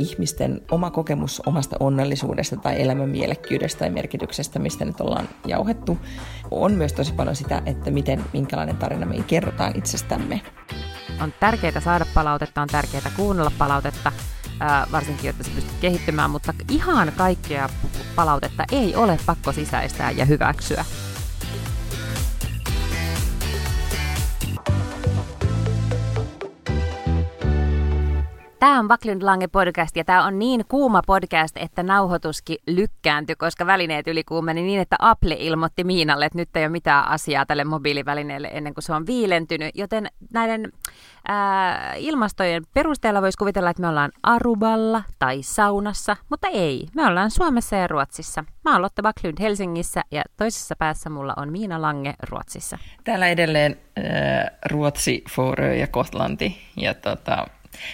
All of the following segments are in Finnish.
ihmisten oma kokemus omasta onnellisuudesta tai elämän mielekkyydestä tai merkityksestä, mistä nyt ollaan jauhettu, on myös tosi paljon sitä, että miten, minkälainen tarina me kerrotaan itsestämme. On tärkeää saada palautetta, on tärkeää kuunnella palautetta, varsinkin jotta se pystyy kehittymään, mutta ihan kaikkea palautetta ei ole pakko sisäistää ja hyväksyä. Tämä on Vaklund Lange podcast ja tämä on niin kuuma podcast, että nauhoituskin lykkääntyi, koska välineet ylikuumeni niin, että Apple ilmoitti Miinalle, että nyt ei ole mitään asiaa tälle mobiilivälineelle ennen kuin se on viilentynyt. Joten näiden ää, ilmastojen perusteella voisi kuvitella, että me ollaan Aruballa tai saunassa, mutta ei. Me ollaan Suomessa ja Ruotsissa. Mä oon Lotte Backlund Helsingissä ja toisessa päässä mulla on Miina Lange Ruotsissa. Täällä edelleen äh, Ruotsi, Fårö ja Kotlanti. Ja tota,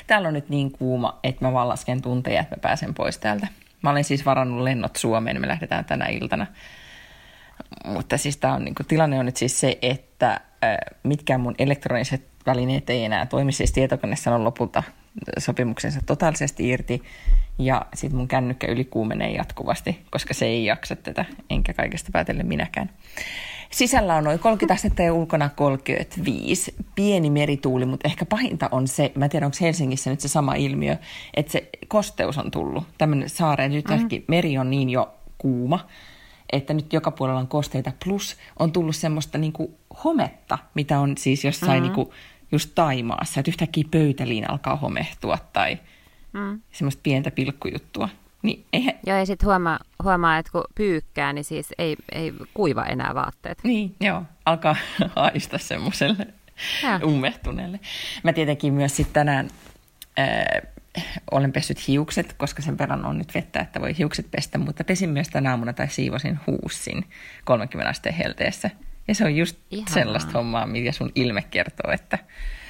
Täällä on nyt niin kuuma, että mä vaan lasken tunteja, että mä pääsen pois täältä. Mä olen siis varannut lennot Suomeen, me lähdetään tänä iltana. Mutta siis tää on, niin kuin, tilanne on nyt siis se, että äh, mitkään mun elektroniset välineet ei enää toimi. Siis tietokoneessa on lopulta sopimuksensa totaalisesti irti. Ja sitten mun kännykkä ylikuumenee jatkuvasti, koska se ei jaksa tätä, enkä kaikesta päätellen minäkään. Sisällä on noin 30 astetta ja ulkona 35. Pieni merituuli, mutta ehkä pahinta on se, mä en tiedä onko Helsingissä nyt se sama ilmiö, että se kosteus on tullut. Tämmöinen saareen, nyt mm. meri on niin jo kuuma, että nyt joka puolella on kosteita. Plus on tullut semmoista niinku hometta, mitä on siis jossain mm-hmm. niinku just Taimaassa, että yhtäkkiä pöytäliin alkaa homehtua tai mm. semmoista pientä pilkkujuttua. Niin eihän... Joo, ja sitten huomaa, huomaa, että kun pyykkää, niin siis ei, ei kuiva enää vaatteet. Niin, joo. Alkaa haista semmoiselle ummehtuneelle. Mä tietenkin myös sitten tänään äh, olen pessyt hiukset, koska sen verran on nyt vettä, että voi hiukset pestä, mutta pesin myös tänä aamuna tai siivosin huussin 30 asteen helteessä. Ja se on just Ihanaa. sellaista hommaa, mitä sun ilme kertoo, että...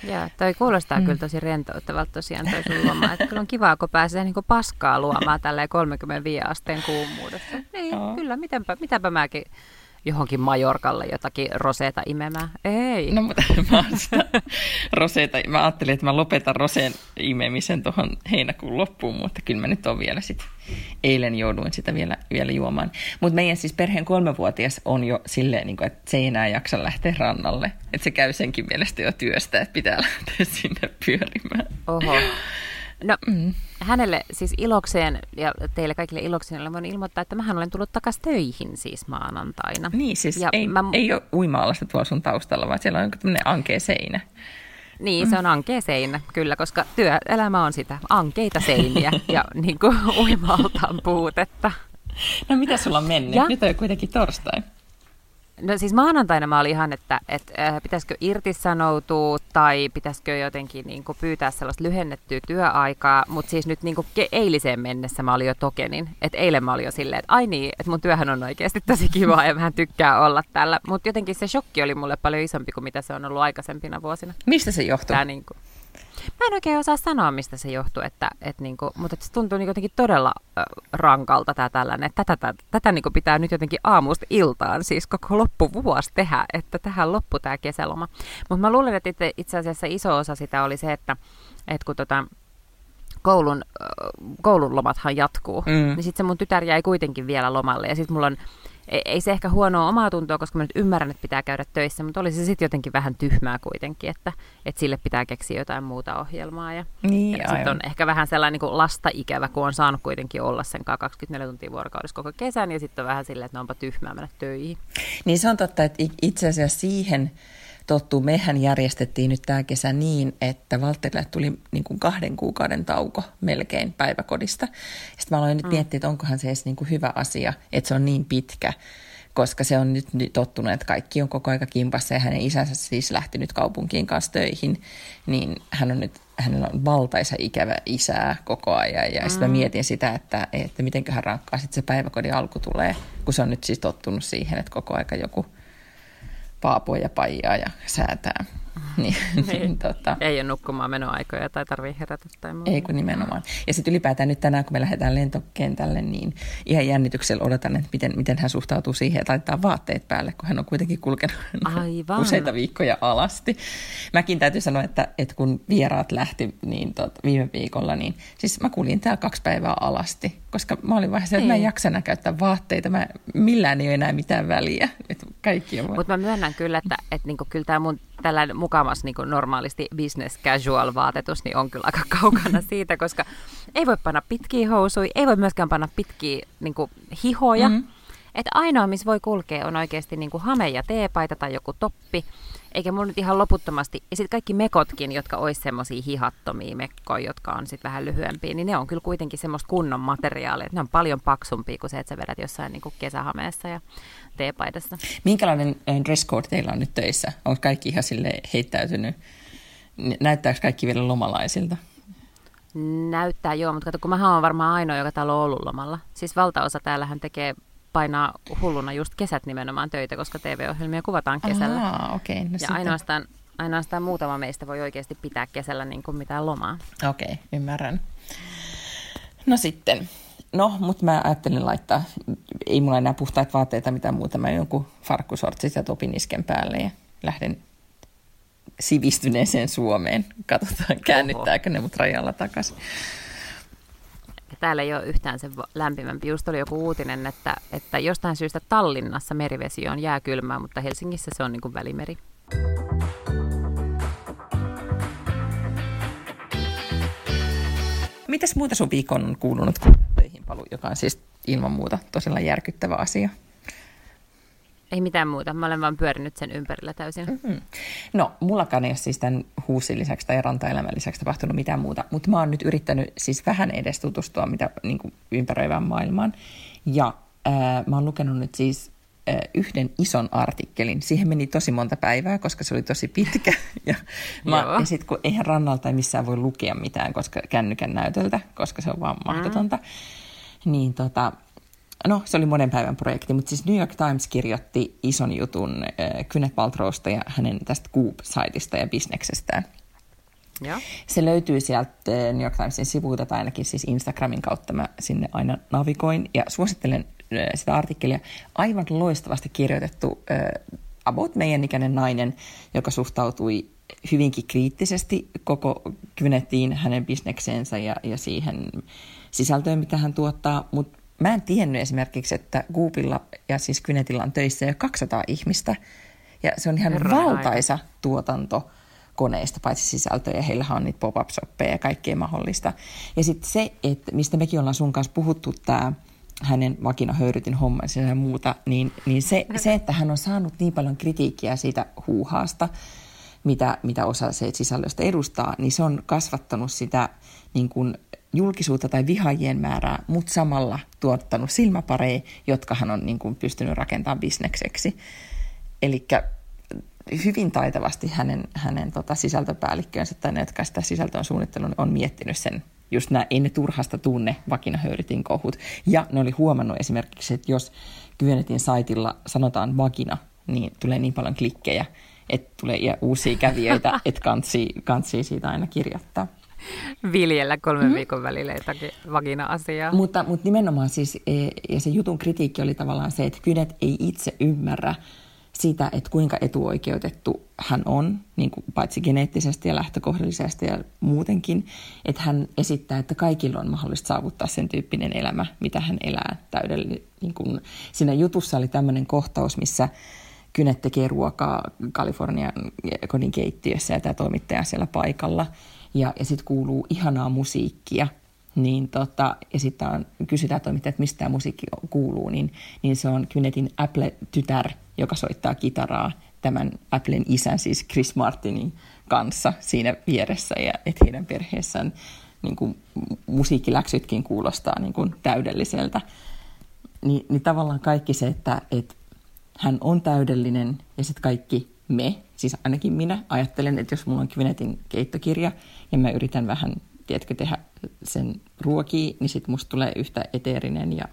Joo, toi kuulostaa mm. kyllä tosi rentouttavalta tosiaan toi sun luoma. Että kyllä on kivaa, kun pääsee niin paskaa luomaan tälleen 35 asteen kuumuudessa. Niin, Joo. kyllä, mitäpä, mitäpä mäkin johonkin Majorkalle jotakin roseeta imemään. Ei. No mutta mä, roseeta, mä ajattelin, että mä lopetan roseen imemisen tuohon heinäkuun loppuun, mutta kyllä mä nyt on vielä sitten, eilen jouduin sitä vielä, vielä juomaan. Mutta meidän siis perheen kolmevuotias on jo silleen, niin kuin, että se ei enää jaksa lähteä rannalle. Että se käy senkin mielestä jo työstä, että pitää lähteä sinne pyörimään. Oho. No, mm. hänelle siis ilokseen ja teille kaikille ilokseen voin ilmoittaa, että mähän olen tullut takaisin töihin siis maanantaina. Niin, siis ja ei, mä... ei ole uima-alasta tuolla sun taustalla, vaan siellä on tämmöinen ankea seinä. Niin, se on ankea seinä, kyllä, koska työelämä on sitä ankeita seiniä ja niin kuin uima puutetta. No mitä sulla on mennyt? Ja? Nyt on kuitenkin torstai. No siis maanantaina mä olin ihan, että, että äh, pitäisikö irtisanoutua tai pitäisikö jotenkin niin kuin pyytää sellaista lyhennettyä työaikaa, mutta siis nyt niin kuin eiliseen mennessä mä olin jo tokenin. Että eilen mä olin jo silleen, että ai niin, että mun työhän on oikeasti tosi kiva ja vähän tykkää olla täällä. Mutta jotenkin se shokki oli mulle paljon isompi kuin mitä se on ollut aikaisempina vuosina. Mistä se johtuu? Tää niin kuin, Mä en oikein osaa sanoa, mistä se johtuu, että, että niinku, mutta että se tuntuu niinku jotenkin todella rankalta tämä tällainen. Tätä, tätä, tätä niinku pitää nyt jotenkin aamusta iltaan, siis koko loppuvuosi tehdä, että tähän loppu tämä kesäloma. Mutta mä luulen, että itse, itse asiassa iso osa sitä oli se, että, että kun tota, koulun, koulun lomathan jatkuu, mm. niin sitten se mun tytär jäi kuitenkin vielä lomalle. Ja sitten mulla on ei se ehkä huonoa omaa tuntoa, koska mä nyt ymmärrän, että pitää käydä töissä, mutta olisi se sitten jotenkin vähän tyhmää kuitenkin, että, että sille pitää keksiä jotain muuta ohjelmaa. Ja, niin, ja sitten on ehkä vähän sellainen niin kuin lasta ikävä, kun on saanut kuitenkin olla sen 24 tuntia vuorokaudessa koko kesän, ja sitten on vähän silleen, että ne onpa tyhmää mennä töihin. Niin se on totta, että itse asiassa siihen tottuu. Mehän järjestettiin nyt tämä kesä niin, että Valtterille tuli niin kuin kahden kuukauden tauko melkein päiväkodista. Sitten mä aloin nyt mm. miettiä, että onkohan se edes niin kuin hyvä asia, että se on niin pitkä, koska se on nyt tottunut, että kaikki on koko aika kimpassa ja hänen isänsä siis lähti nyt kaupunkiin kanssa töihin, niin hän on nyt hänellä on valtaisa ikävä isää koko ajan. Ja mm. sitten mä mietin sitä, että, että mitenköhän rankkaa sitten se päiväkodin alku tulee, kun se on nyt siis tottunut siihen, että koko aika joku paapoa ja paijaa ja säätää. Niin, Niin. tota, Ei ole nukkumaan menoaikoja tai tarvii herätä tai muuta. ei kun nimenomaan. Ja sitten ylipäätään nyt tänään, kun me lähdetään lentokentälle, niin ihan jännityksellä odotan, että miten, miten hän suhtautuu siihen, että laittaa vaatteet päälle, kun hän on kuitenkin kulkenut Aivan. useita viikkoja alasti. Mäkin täytyy sanoa, että, että kun vieraat lähti niin tot, viime viikolla, niin siis mä kuljin täällä kaksi päivää alasti, koska mä olin vaiheessa, että mä en Niin. jaksa enää käyttää vaatteita. Mä, millään ei ole enää mitään väliä. Että kaikki on Mutta mä myönnän kyllä, että, että niinku, kyllä tämä mun tällainen mukamas niinku normaalisti business casual vaatetus niin on kyllä aika kaukana siitä, koska ei voi panna pitkiä housuja, ei voi myöskään panna pitkiä niinku, hihoja. Mhm. Mm-hmm. Että ainoa, missä voi kulkea, on oikeasti niinku hame ja teepaita tai joku toppi. Eikä mulla nyt ihan loputtomasti, ja sitten kaikki mekotkin, jotka olisi semmoisia hihattomia mekkoja, jotka on sitten vähän lyhyempiä, niin ne on kyllä kuitenkin semmoista kunnon materiaalia. Ne on paljon paksumpia kuin se, että sä vedät jossain niinku kesähameessa ja teepaidassa. Minkälainen äh, dress code teillä on nyt töissä? Onko kaikki ihan sille heittäytynyt? Näyttääkö kaikki vielä lomalaisilta? Näyttää joo, mutta kato, kun mä oon varmaan ainoa, joka täällä on ollut lomalla. Siis valtaosa täällähän tekee painaa hulluna just kesät nimenomaan töitä, koska TV-ohjelmia kuvataan kesällä. Okei. Okay. No ja sitten- ainoastaan, ainoastaan muutama meistä voi oikeasti pitää kesällä niin kuin mitään lomaa. Okei, okay, ymmärrän. No sitten. No, mutta mä ajattelin laittaa, ei mulla enää puhtaita vaatteita mitään muuta, mä jonkun farkkusortsit ja topin isken päälle ja lähden sivistyneeseen Suomeen. Katsotaan, käännyttääkö ne mut rajalla takaisin. Täällä ei ole yhtään va- lämpimämpi. Just oli joku uutinen, että, että jostain syystä Tallinnassa merivesi on jääkylmää, mutta Helsingissä se on niin kuin välimeri. Mitäs muuta sun viikon on kuulunut kuin töihin paluu, joka on siis ilman muuta tosiaan järkyttävä asia? Ei mitään muuta, mä olen vaan pyörinyt sen ympärillä täysin. Mm. No, mullakaan ei ole siis tämän huusin lisäksi tai rantaelämän lisäksi tapahtunut mitään muuta, mutta mä oon nyt yrittänyt siis vähän edes tutustua mitä, niin kuin ympäröivään maailmaan. Ja ää, mä oon lukenut nyt siis ää, yhden ison artikkelin. Siihen meni tosi monta päivää, koska se oli tosi pitkä. Ja, mä, Joo. ja sitten kun eihän rannalta ei missään voi lukea mitään koska kännykän näytöltä, koska se on vaan mahdotonta. Niin tota, no se oli monen päivän projekti, mutta siis New York Times kirjoitti ison jutun äh, Gwyneth Paltrowsta ja hänen tästä Goop-saitista ja bisneksestään. Joo. Se löytyy sieltä äh, New York Timesin sivuilta tai ainakin siis Instagramin kautta mä sinne aina navigoin ja suosittelen äh, sitä artikkelia. Aivan loistavasti kirjoitettu äh, about meidän ikäinen nainen, joka suhtautui hyvinkin kriittisesti koko Gwynethiin, hänen bisnekseensä ja, ja siihen sisältöön, mitä hän tuottaa, mutta mä en tiennyt esimerkiksi, että Goopilla ja siis Gwynethillä on töissä jo 200 ihmistä, ja se on ihan Herranen aika. valtaisa tuotanto koneista, paitsi sisältöjä, heillähän on niitä pop-up-shoppeja ja kaikkea mahdollista. Ja sitten se, että mistä mekin ollaan sun kanssa puhuttu, tämä hänen vakinahöyrytin hommansa ja muuta, niin, niin se, se, että hän on saanut niin paljon kritiikkiä siitä huuhaasta, mitä, mitä osa se sisällöstä edustaa, niin se on kasvattanut sitä niin kuin julkisuutta tai vihaajien määrää, mutta samalla tuottanut silmäpareja, jotka hän on niin kuin pystynyt rakentamaan bisnekseksi. Eli hyvin taitavasti hänen, hänen tota, sisältöpäällikkönsä tai ne, jotka sitä sisältöä on suunnittellut, on miettinyt sen just nämä, ei ne turhasta tunne vakinahöyrytin kohut. Ja ne oli huomannut esimerkiksi, että jos Gwynethin saitilla sanotaan vagina, niin tulee niin paljon klikkejä, että tulee uusia kävijöitä, että kantsii, kantsii siitä aina kirjoittaa. Viljellä kolmen mm. viikon välillä jotakin vagina-asiaa. Mutta, mutta nimenomaan siis, e, ja se jutun kritiikki oli tavallaan se, että Gwyneth ei itse ymmärrä sitä, että kuinka etuoikeutettu hän on, niin kuin paitsi geneettisesti ja lähtökohdallisesti ja muutenkin, että hän esittää, että kaikilla on mahdollista saavuttaa sen tyyppinen elämä, mitä hän elää täydellinen. Niin kuin, siinä jutussa oli tämmöinen kohtaus, missä Kynet tekee ruokaa Kalifornian kodin keittiössä ja tämä toimittaja siellä paikalla. Ja, ja sitten kuuluu ihanaa musiikkia. Niin tota, ja sitten kysytään toimittajat, että mistä tämä musiikki kuuluu, niin, niin se on Kynetin Apple-tytär, joka soittaa kitaraa tämän Applen isän, siis Chris Martinin kanssa siinä vieressä. Ja että heidän perheessään niin kuin, musiikkiläksytkin kuulostaa niin kuin, täydelliseltä. Ni, niin tavallaan kaikki se, että, että hän on täydellinen ja sitten kaikki me, siis ainakin minä, ajattelen, että jos mulla on Kvinetin keittokirja ja mä yritän vähän, tiedätkö, tehdä sen ruokia, niin sitten musta tulee yhtä eteerinen ja,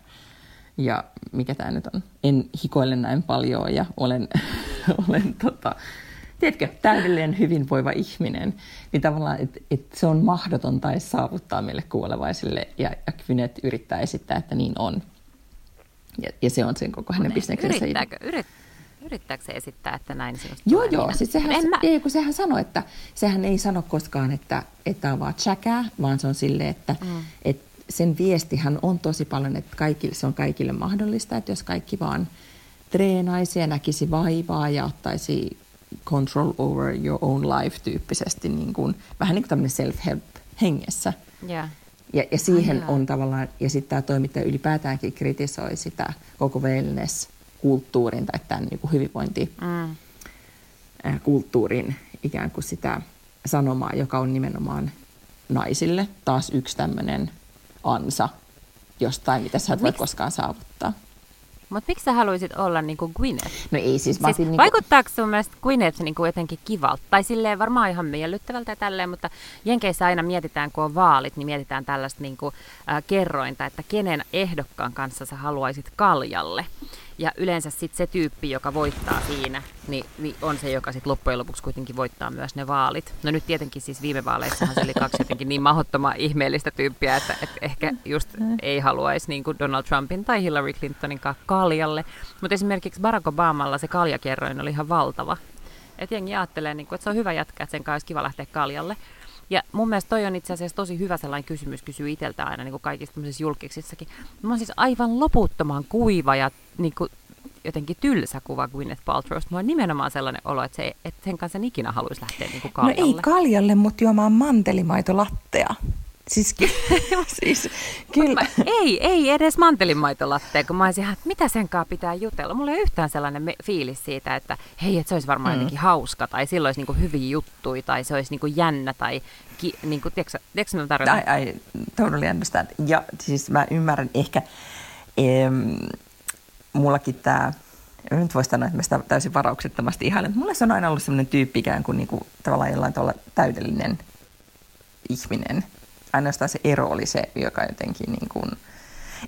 ja mikä tämä nyt on, en hikoile näin paljon ja olen, olen tota, tiedätkö, täydellinen hyvinvoiva ihminen, niin tavallaan, että et se on mahdotonta edes saavuttaa meille kuolevaisille, ja, ja Kvynet yrittää esittää, että niin on. Ja, ja se on sen koko hänen bisneksensä. Yrittääkö, yrit, yrittääkö se esittää, että näin sinusta Joo, joo. Siis sehän, en mä... ei, kun sehän sanoi, että sehän ei sano koskaan, että, että on vaan tsäkää, vaan se on silleen, että, mm. että sen viestihän on tosi paljon, että kaikille, se on kaikille mahdollista, että jos kaikki vaan treenaisi ja näkisi vaivaa ja ottaisi control over your own life tyyppisesti, niin kuin, vähän niin kuin tämmöinen self-help hengessä. Yeah. Ja, ja siihen on tavallaan, ja sitten tämä toimittaja ylipäätäänkin kritisoi sitä koko wellness-kulttuurin tai tämän niin kuin hyvinvointikulttuurin mm. ikään kuin sitä sanomaa, joka on nimenomaan naisille taas yksi tämmöinen ansa jostain, mitä sä et voi koskaan saavuttaa. Mutta miksi sä haluaisit olla niin kuin Gwyneth? No ei siis, siis niin kuin... Vaikuttaako sun mielestä Gwyneth niin kuin jotenkin kivalta? Tai silleen varmaan ihan miellyttävältä ja tälleen, mutta Jenkeissä aina mietitään, kun on vaalit, niin mietitään tällaista niin kuin, äh, kerrointa, että kenen ehdokkaan kanssa sä haluaisit kaljalle. Ja yleensä sitten se tyyppi, joka voittaa siinä, niin, niin on se, joka sitten loppujen lopuksi kuitenkin voittaa myös ne vaalit. No nyt tietenkin siis viime vaaleissahan se oli kaksi jotenkin niin mahdottomaa ihmeellistä tyyppiä, että, että ehkä just ei haluaisi niin kuin Donald Trumpin tai Hillary Clintonin kaljalle. Mutta esimerkiksi Barack Obamalla se kaljakerroin oli ihan valtava. Et jengi ajattelee, niin kuin, että se on hyvä jätkä, että sen kanssa olisi kiva lähteä kaljalle. Ja mun mielestä toi on itse asiassa tosi hyvä sellainen kysymys kysyä itseltä aina niin kuin kaikissa tämmöisissä julkisissakin. Mä oon siis aivan loputtoman kuiva ja niin kuin, jotenkin tylsä kuva Gwyneth Paltrowsta. Mulla on nimenomaan sellainen olo, että, se, että sen kanssa ikinä haluaisi lähteä niin kuin kaljalle. No ei kaljalle, mutta juomaan mantelimaitolattea. Siis, siis kyllä. Mä, ei, ei edes mantelimaitolattea, kun mä olisin, että mitä sen kanssa pitää jutella. Mulla ei yhtään sellainen me- fiilis siitä, että hei, että se olisi varmaan mm. jotenkin hauska, tai silloin olisi niinku hyviä juttuja, tai se olisi niinku jännä, tai ki, niinku, tiedätkö, tiedätkö mä tarkoitan? I, I totally understand. Ja siis mä ymmärrän ehkä, em, mullakin tämä, nyt voisi sanoa, että mä sitä täysin varauksettomasti ihailen, mutta mulle se on aina ollut sellainen tyyppi ikään kuin, niin kuin tavallaan jollain tavalla täydellinen ihminen. Ainoastaan se ero oli se, joka jotenkin niin kuin,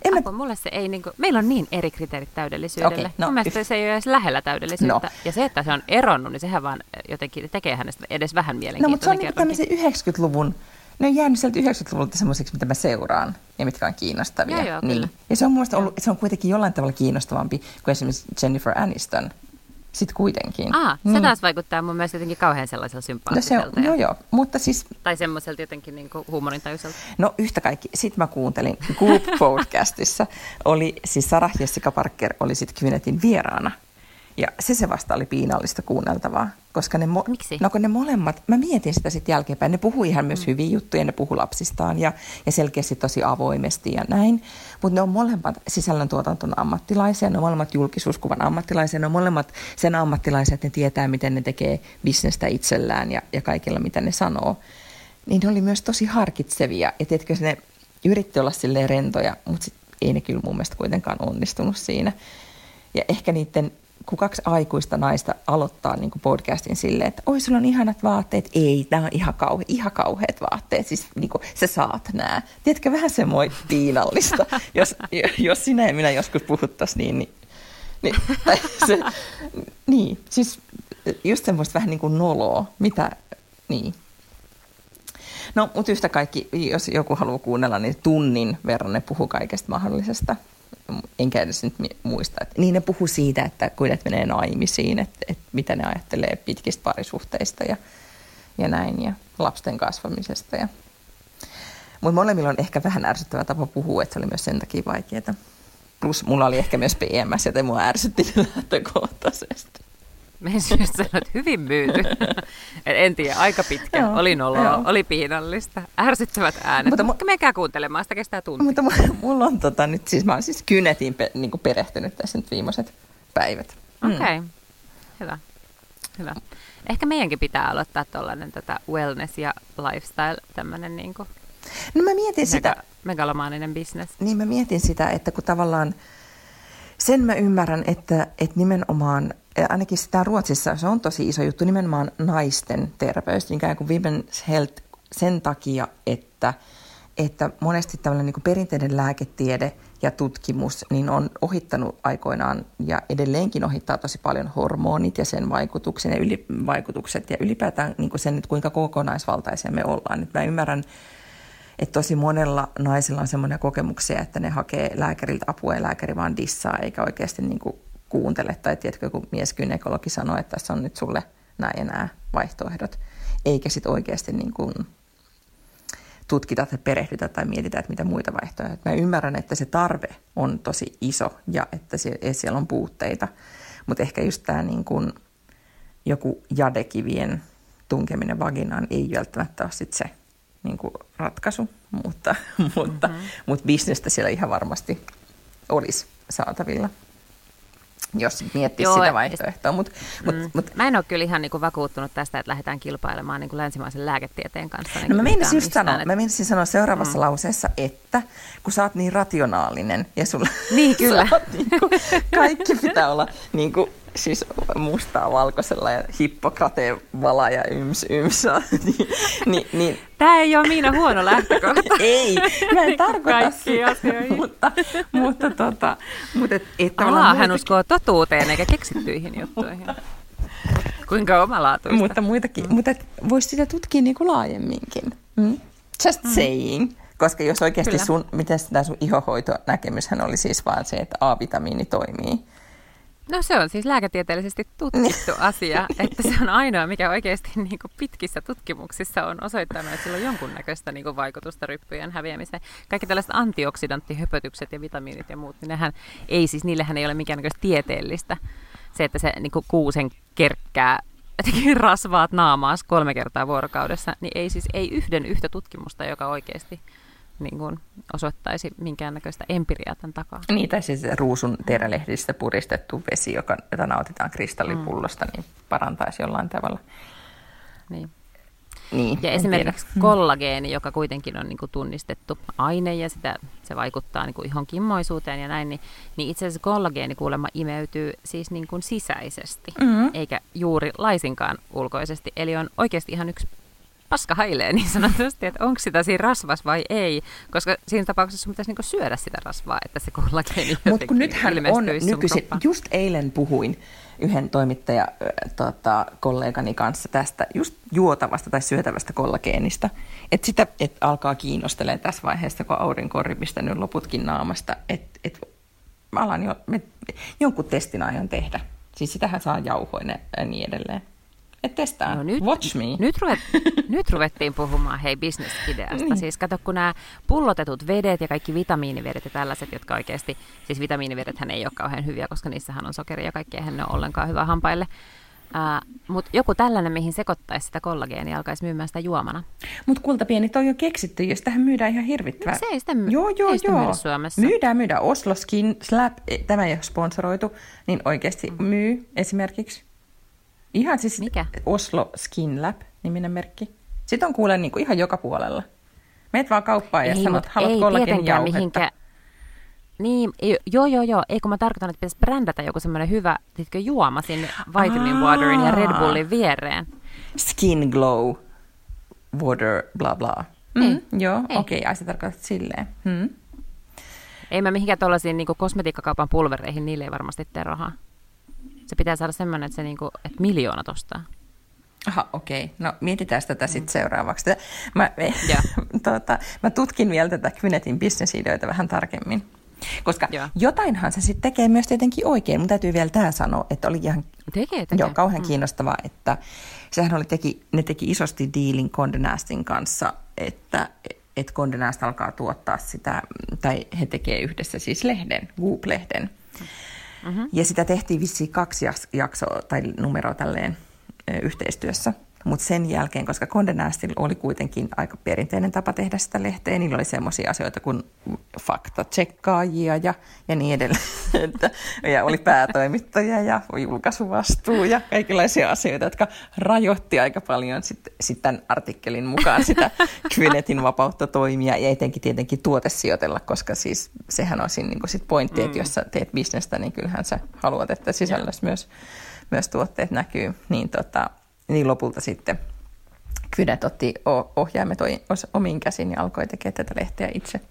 en mä... mulle se ei, niin kuin, meillä on niin eri kriteerit täydellisyydelle. Okay, no, Mun mielestä se ei ole edes lähellä täydellisyyttä. No. Ja se, että se on eronnut, niin sehän vaan jotenkin tekee hänestä edes vähän mielenkiintoinen. No, mutta se on niin tämmöisen 90-luvun ne on jäänyt sieltä 90-luvulta semmoiseksi, mitä mä seuraan ja mitkä on kiinnostavia. Joo, joo, niin. Kyllä. Ja se on mun ollut, se on kuitenkin jollain tavalla kiinnostavampi kuin esimerkiksi Jennifer Aniston. Sitten kuitenkin. Ah, se niin. taas vaikuttaa mun mielestä jotenkin kauhean sellaisella sympaattiselta. No, se on, joo, joo, mutta siis... Tai semmoiselta jotenkin niin huumorintajuiselta. No yhtä kaikki. Sitten mä kuuntelin Goop podcastissa, oli siis Sarah Jessica Parker oli sitten Kvinetin vieraana. Ja se se vasta oli piinallista kuunneltavaa, koska ne, mo- Miksi? No, kun ne molemmat, mä mietin sitä sitten jälkeenpäin, ne puhuu ihan myös mm. hyviä juttuja, ne puhuu lapsistaan ja, ja selkeästi tosi avoimesti ja näin, mutta ne on molemmat sisällöntuotanton ammattilaisia, ne on molemmat julkisuuskuvan ammattilaisia, ne on molemmat sen ammattilaisia, että ne tietää, miten ne tekee bisnestä itsellään ja, ja kaikilla, mitä ne sanoo. Niin ne oli myös tosi harkitsevia ja tiedätkö, ne yritti olla silleen rentoja, mutta sit ei ne kyllä mun mielestä kuitenkaan onnistunut siinä. Ja ehkä niiden kun kaksi aikuista naista aloittaa niin podcastin silleen, että oi, sulla on ihanat vaatteet. Ei, nämä on ihan, kauhe, ihan kauheat vaatteet. Siis niin kuin, sä saat nämä. Tiedätkö, vähän semmoinen piinallista. jos, jos sinä ja minä joskus puhuttaisiin niin, niin, niin, se, niin, siis just semmoista vähän niin kuin noloa. Mitä, niin. No, mutta yhtä kaikki, jos joku haluaa kuunnella, niin tunnin verran ne puhuu kaikesta mahdollisesta enkä edes nyt muista. Että, niin ne puhuu siitä, että kun ne menee naimisiin, että, että mitä ne ajattelee pitkistä parisuhteista ja, ja näin ja lapsen kasvamisesta. Ja. Mutta molemmilla on ehkä vähän ärsyttävä tapa puhua, että se oli myös sen takia vaikeaa. Plus mulla oli ehkä myös PMS, joten mua ärsytti lähtökohtaisesti. Me just sanoa, että hyvin myyty. en tiedä, aika pitkä. Joo, oli noloa, joo. oli piinallista. Ärsyttävät äänet. Mutta mu- menkää kuuntelemaan, sitä kestää tunti. Mutta mulla on tota, nyt siis, mä oon siis Kynetiin pe- niin perehtynyt tässä nyt viimeiset päivät. Mm. Okei, okay. hyvä. Hyvä. Ehkä meidänkin pitää aloittaa tuollainen tota wellness ja lifestyle, tämmöinen niin kuin No mä mietin mega, sitä. Megalomaaninen business. Niin mä mietin sitä, että kun tavallaan sen mä ymmärrän, että, että nimenomaan ainakin sitä Ruotsissa se on tosi iso juttu, nimenomaan naisten terveys, ikään kuin women's health sen takia, että, että monesti tällainen niin perinteinen lääketiede ja tutkimus niin on ohittanut aikoinaan ja edelleenkin ohittaa tosi paljon hormonit ja sen vaikutuksen ja yli, vaikutukset ja ylipäätään niin kuin sen, että kuinka kokonaisvaltaisia me ollaan. Nyt mä ymmärrän, että tosi monella naisella on semmoinen kokemuksia, että ne hakee lääkäriltä apua ja lääkäri vaan dissaa eikä oikeasti niin kuin kuuntele. Tai tiedätkö, kun mieskynekologi sanoo, että tässä on nyt sulle nämä ja nämä vaihtoehdot, eikä sitten oikeasti niin kuin tutkita tai perehdytä tai mietitä, että mitä muita vaihtoehtoja. Mä ymmärrän, että se tarve on tosi iso ja että siellä on puutteita, mutta ehkä just tämä niin kuin joku jadekivien tunkeminen vaginaan ei välttämättä ole sit se niin kuin ratkaisu, mutta, mutta, mm-hmm. mutta bisnestä siellä ihan varmasti olisi saatavilla jos miettii Joo, sitä vaihtoehtoa. Mut, mut, mm. mut, mä en ole kyllä ihan niinku vakuuttunut tästä, että lähdetään kilpailemaan niinku länsimaisen lääketieteen kanssa. Niin no mä meinasin just sanoa, et... mä meinasin sanoa seuraavassa mm. lauseessa, että kun sä oot niin rationaalinen ja sulla niin, kyllä. niinku, kaikki pitää olla niinku, siis mustaa valkoisella ja Hippokrateen vala ja yms yms. niin, niin, niin. Tämä ei ole Miina huono lähtökohta. ei, mä en tarkoita sitä, mutta, mutta, tota, mutta et, et Aa, hän uskoo totuuteen eikä keksittyihin juttuihin. Kuinka omalaatuista. Mutta muitakin, mm. mutta voisi sitä tutkia niin kuin laajemminkin. Mm? Just mm. saying. Koska jos oikeasti Kyllä. sun, miten tämä sun ihohoitonäkemyshän oli siis vaan se, että A-vitamiini toimii No se on siis lääketieteellisesti tutkittu asia, että se on ainoa, mikä oikeasti niin kuin pitkissä tutkimuksissa on osoittanut, että sillä on jonkunnäköistä niin kuin vaikutusta ryppyjen häviämiseen. Kaikki tällaiset antioksidanttihöpötykset ja vitamiinit ja muut, niin nehän ei siis, niillähän ei ole mikään tieteellistä. Se, että se niin kuin kuusen kerkkää jotenkin rasvaat naamaas kolme kertaa vuorokaudessa, niin ei siis ei yhden yhtä tutkimusta, joka oikeasti niin kuin osoittaisi minkäännäköistä empiriaa tämän takaa. Niin, tai siis ruusun terälehdistä puristettu vesi, joka, jota nautitaan kristallipullosta, mm. niin parantaisi jollain tavalla. Niin. Niin, ja esimerkiksi tiedä. Kollageeni, joka kuitenkin on niin kuin tunnistettu aine ja sitä, se vaikuttaa niin kuin ihon kimmoisuuteen ja näin, niin, niin itse asiassa kollageeni kuulemma imeytyy siis niin kuin sisäisesti, mm-hmm. eikä juuri laisinkaan ulkoisesti. Eli on oikeasti ihan yksi paska hailee niin sanotusti, että onko sitä siinä rasvas vai ei, koska siinä tapauksessa sun pitäisi niinku syödä sitä rasvaa, että se kollageeni Mutta kun nythän on nykyisin, just eilen puhuin yhden toimittaja tota, kollegani kanssa tästä just juotavasta tai syötävästä kollageenista, että sitä et alkaa kiinnostelemaan tässä vaiheessa, kun aurinko on ripistänyt loputkin naamasta, että et, alan jo, me, jonkun testin aion tehdä. Siis sitähän saa jauhoinen ja niin edelleen. Et testaa. No nyt, Watch me. Nyt, ruvet, nyt ruvettiin puhumaan hei bisnesideasta. Niin. Siis kato, kun nämä pullotetut vedet ja kaikki vitamiinivedet ja tällaiset, jotka oikeasti, siis vitamiinivedethän ei ole kauhean hyviä, koska niissähän on sokeria ja kaikkea, eihän ne ole ollenkaan hyvä hampaille. Uh, Mutta joku tällainen, mihin sekoittaisi sitä kollageenia, alkaisi myymään sitä juomana. Mutta kultapieni toi on jo keksitty, jos tähän myydään ihan hirvittävää. No, se ei sitä, joo, joo, ei sitä joo. myydä Suomessa. Myydään, myydään. Oslo Skin Slap, e, tämä ei ole sponsoroitu, niin oikeasti mm. myy esimerkiksi. Ihan siis Mikä? Oslo Skin Lab niminen merkki. Sitten on kuulen niin kuin ihan joka puolella. Meet vaan kauppaan ja ei, sanot, haluat kollagen jauhetta. Mihinkä... Niin, joo, joo, joo. Ei kun mä tarkoitan, että pitäisi brändätä joku semmoinen hyvä tiedätkö, juoma sinne Vitamin Aa. Waterin ja Red Bullin viereen. Skin Glow Water, bla bla. Mm, joo, okei, okay, ai sä tarkoitat silleen. Hmm. Ei mä mihinkään tuollaisiin niin kosmetiikkakaupan pulvereihin, niille ei varmasti tee rahaa. Se pitää saada semmoinen, että, se niinku, että miljoonat ostaa. Aha, okei. Okay. No mietitään tätä sitten seuraavaksi. Mä, ja. tota, mä tutkin vielä tätä Kynetin bisnesideoita vähän tarkemmin. Koska Joo. jotainhan se sitten tekee myös tietenkin oikein. Mun täytyy vielä tämä sanoa, että oli ihan tekee, tekee. Joo, kauhean mm. kiinnostavaa, että sehän oli teki, ne teki isosti diilin Condé Nastin kanssa, että et Condé Nast alkaa tuottaa sitä, tai he tekee yhdessä siis lehden, Goop-lehden. Mm-hmm. Ja sitä tehtiin vissiin kaksi jaksoa tai numeroa tälleen yhteistyössä. Mutta sen jälkeen, koska Condé oli kuitenkin aika perinteinen tapa tehdä sitä lehteä, niillä oli semmoisia asioita kuin faktatsekkaajia ja, ja niin edelleen. Että, ja oli päätoimittaja ja julkaisuvastuu ja kaikenlaisia asioita, jotka rajoitti aika paljon sitten sit tämän artikkelin mukaan sitä Kvynetin vapautta toimia ja etenkin tietenkin tuotesijoitella, koska siis sehän on siinä niin sit pointti, mm. että jos sä teet bisnestä, niin kyllähän sä haluat, että sisällössä myös, myös tuotteet näkyy. Niin tota, niin lopulta sitten Kvydet otti ohjaimet omiin käsiin ja alkoi tekemään tätä lehteä itse.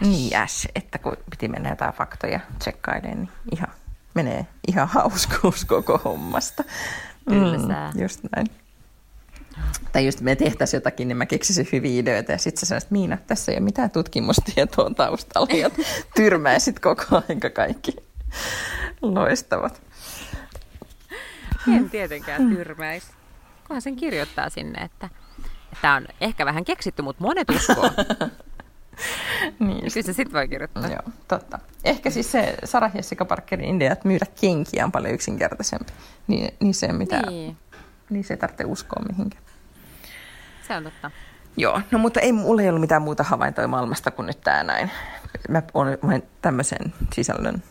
Niin, Ash, että kun piti mennä jotain faktoja tsekkailemaan, niin ihan, menee ihan hauskuus koko hommasta. Tylsää. Mm, just näin. Tai just me tehtäisiin jotakin, niin mä keksisin hyviä ideoita ja sitten sä sanoisit, Miina, tässä ei ole mitään tutkimustietoa taustalla ja tyrmäisit koko aika kaikki loistavat. En tietenkään tyrmäisi. Kunhan sen kirjoittaa sinne, että tämä on ehkä vähän keksitty, mutta monet uskoo. niin Kyllä se sitten voi kirjoittaa. Joo, totta. Ehkä siis se Sarah Jessica Parkerin idea, että myydä kenkiä on paljon yksinkertaisempi. Niin, niin se, mitä, niin. niin se ei tarvitse uskoa mihinkään. Se on totta. Joo, no mutta ei mulla ei ollut mitään muuta havaintoja maailmasta kuin nyt tämä näin. Mä olen tämmöisen sisällön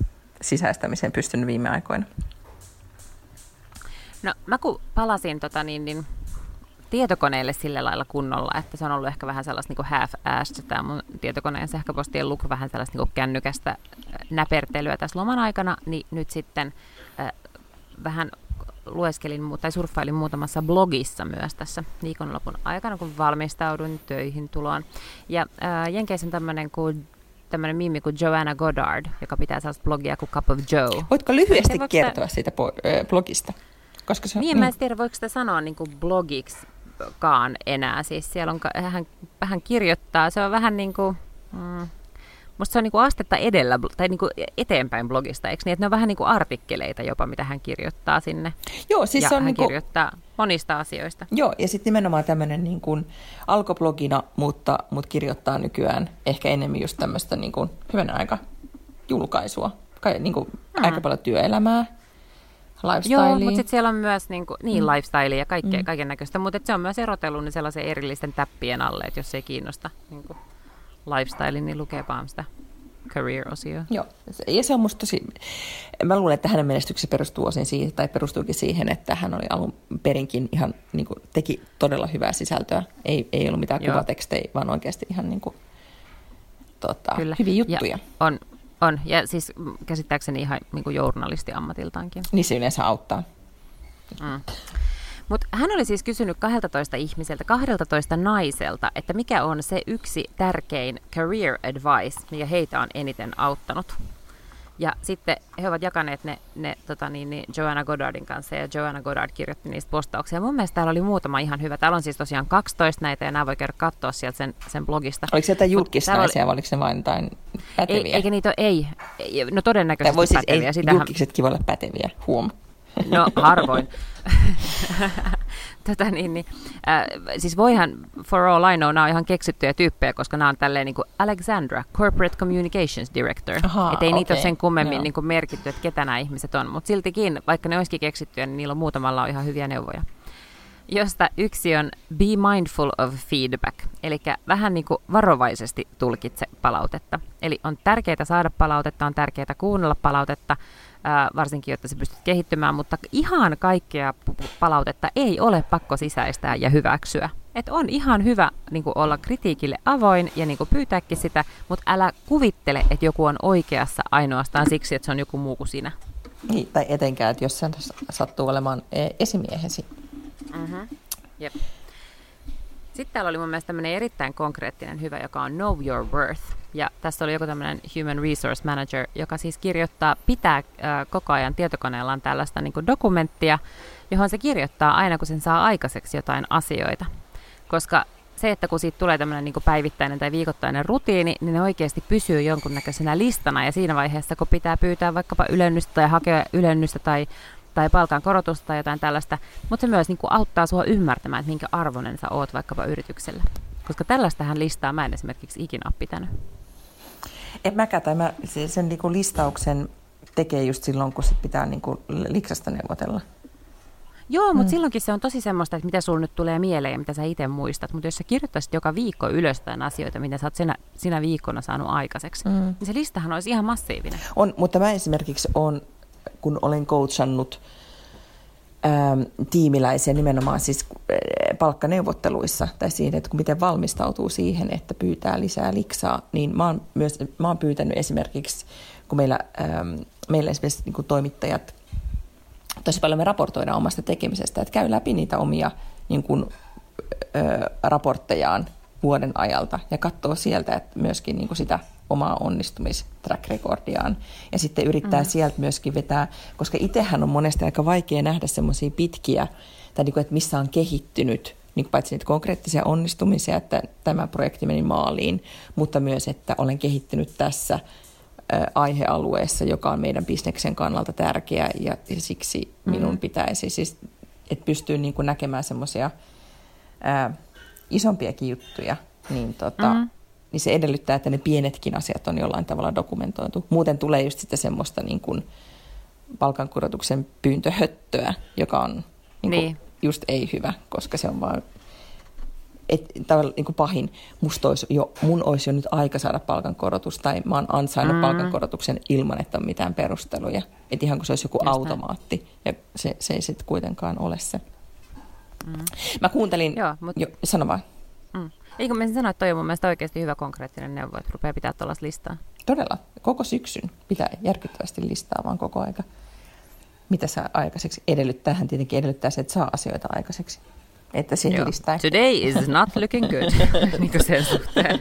sisäistämiseen pystynyt viime aikoina. No mä kun palasin tota, niin, niin, tietokoneelle sillä lailla kunnolla, että se on ollut ehkä vähän sellaista niin half-assed tämä mun tietokoneen sähköpostien luku, vähän sellaista niin kännykästä äh, näpertelyä tässä loman aikana, niin nyt sitten äh, vähän lueskelin tai surffailin muutamassa blogissa myös tässä viikonlopun aikana, kun valmistauduin töihin tuloon. Ja äh, Jenkeissä on tämmöinen kuin tämmöinen mimi kuin Joanna Goddard, joka pitää sellaista blogia kuin Cup of Joe. Voitko lyhyesti kertoa sitä blogista? Koska se, niin, niin, mä en tiedä, voiko sitä sanoa niin kuin blogiksikaan enää. Siis siellä on, hän vähän kirjoittaa, se on vähän niin kuin, mm, musta se on niin kuin astetta edellä, tai niin kuin eteenpäin blogista, eikö niin? Että ne on vähän niin kuin artikkeleita jopa, mitä hän kirjoittaa sinne. Joo, siis ja se on hän niin kuin... kirjoittaa monista asioista. Joo, ja sitten nimenomaan tämmöinen niin kuin alkoblogina, mutta, mutta kirjoittaa nykyään ehkä enemmän just tämmöistä niin kuin hyvän aika julkaisua. Kai, niin kuin mm. aika paljon työelämää lifestyle. Joo, mutta sitten siellä on myös niinku, niin, mm. lifestyle ja kaikke, mm. kaiken näköistä, mutta se on myös erotellut niin sellaisen erillisten täppien alle, että jos ei kiinnosta niin kuin lifestyle, niin lukee vaan sitä career-osio. Joo, ja se on musta tosi, mä luulen, että hänen menestyksensä perustuu osin siihen, tai perustuukin siihen, että hän oli alun perinkin ihan, niin kuin, teki todella hyvää sisältöä. Ei, ei ollut mitään Joo. kuvatekstejä, vaan oikeasti ihan niin kuin, tota, Kyllä. hyviä juttuja. Ja on, on, ja siis käsittääkseni ihan niin kuin journalisti ammatiltaankin. Niin se yleensä auttaa. Mm. Mutta hän oli siis kysynyt 12 ihmiseltä, 12 naiselta, että mikä on se yksi tärkein career advice, mikä heitä on eniten auttanut. Ja sitten he ovat jakaneet ne, ne tota niin, niin Joanna Goddardin kanssa ja Joanna Goddard kirjoitti niistä postauksia. Mun mielestä täällä oli muutama ihan hyvä. Täällä on siis tosiaan 12 näitä ja nämä voi käydä katsoa sieltä sen, sen blogista. Oliko se jotain julkisnaisia oli... vai oliko se vain jotain päteviä? Ei, eikä niitä ole, ei. No todennäköisesti voi siis päteviä. Ei, Sitähän... julkisetkin voi olla päteviä, huom. No harvoin. Tätä niin, niin, äh, siis voihan, for all I know, nämä on ihan keksittyjä tyyppejä, koska nämä on tälleen niin kuin Alexandra, Corporate Communications Director. Että ei okay. niitä ole sen kummemmin niin kuin merkitty, että ketä nämä ihmiset on. Mutta siltikin, vaikka ne olisikin keksittyjä, niin niillä on muutamalla on ihan hyviä neuvoja. Josta yksi on be mindful of feedback, eli vähän niin kuin varovaisesti tulkitse palautetta. Eli on tärkeää saada palautetta, on tärkeää kuunnella palautetta, varsinkin jotta se pystyt kehittymään, mutta ihan kaikkea palautetta ei ole pakko sisäistää ja hyväksyä. Et on ihan hyvä niin olla kritiikille avoin ja niin pyytääkin sitä, mutta älä kuvittele, että joku on oikeassa ainoastaan siksi, että se on joku muu kuin sinä. Niin, tai etenkään, että jos sen sattuu olemaan e, esimiehesi. Mm-hmm. Jep. Sitten täällä oli mun mielestä tämmöinen erittäin konkreettinen hyvä, joka on Know Your Worth. Ja tässä oli joku tämmöinen Human Resource Manager, joka siis kirjoittaa, pitää äh, koko ajan tietokoneellaan tällaista niin dokumenttia, johon se kirjoittaa aina, kun sen saa aikaiseksi jotain asioita. Koska se, että kun siitä tulee tämmöinen niin päivittäinen tai viikoittainen rutiini, niin ne oikeasti pysyy jonkunnäköisenä listana. Ja siinä vaiheessa, kun pitää pyytää vaikkapa ylennystä tai hakea ylennystä tai tai palkan korotusta tai jotain tällaista, mutta se myös niin kuin auttaa sinua ymmärtämään, että minkä arvoinen sä oot vaikkapa yrityksellä. Koska tällaistähän listaa mä en esimerkiksi ikinä ole pitänyt. En mäkään, tai mä sen niin kuin listauksen tekee just silloin, kun sit pitää niin kuin liksasta neuvotella. Joo, mutta mm. silloinkin se on tosi semmoista, että mitä sulla nyt tulee mieleen ja mitä sä itse muistat. Mutta jos sä kirjoittaisit joka viikko ylös asioita, mitä sä oot sinä, sinä viikkona saanut aikaiseksi, mm. niin se listahan olisi ihan massiivinen. On, mutta mä esimerkiksi on kun olen coachannut ähm, tiimiläisiä nimenomaan siis äh, palkkaneuvotteluissa tai siinä, että miten valmistautuu siihen, että pyytää lisää liksaa, niin mä oon, myös, mä oon pyytänyt esimerkiksi, kun meillä, ähm, meillä esimerkiksi niin kuin toimittajat, tosi paljon me raportoidaan omasta tekemisestä, että käy läpi niitä omia niin kuin, ö, raporttejaan vuoden ajalta ja katsoo sieltä että myöskin niin kuin sitä omaa onnistumistrack recordiaan. Ja sitten yrittää mm. sieltä myöskin vetää, koska itsehän on monesti aika vaikea nähdä semmoisia pitkiä, tai niin kuin, että missä on kehittynyt niin paitsi niitä konkreettisia onnistumisia, että tämä projekti meni maaliin, mutta myös, että olen kehittynyt tässä aihealueessa, joka on meidän bisneksen kannalta tärkeä ja siksi minun mm. pitäisi siis, että pystyy niin kuin näkemään semmoisia isompiakin juttuja, niin, tota, mm. Niin se edellyttää, että ne pienetkin asiat on jollain tavalla dokumentoitu. Muuten tulee just sitä semmoista niin kuin palkankorotuksen pyyntöhöttöä, joka on niin kuin, niin just ei hyvä, koska se on vaan et, niin kuin pahin, musta olisi jo, mun olisi jo nyt aika saada palkankorotus, tai mä oon ansainnut mm. palkankorotuksen ilman, että on mitään perusteluja. Että ihan kuin se olisi joku Just automaatti, näin. ja se, se ei sitten kuitenkaan ole se. Mm. Mä kuuntelin, Joo, mutta... jo, sano vaan. Mm. Eikö mä sanoa, että toi on mun mielestä oikeasti hyvä konkreettinen neuvo, että rupeaa pitää tuollaista listaa. Todella. Koko syksyn pitää järkyttävästi listaa vaan koko aika mitä saa aikaiseksi. Edellyttää, hän tietenkin edellyttää se, että saa asioita aikaiseksi. Että siihen listaa. Today is not looking good, niin kuin sen suhteen.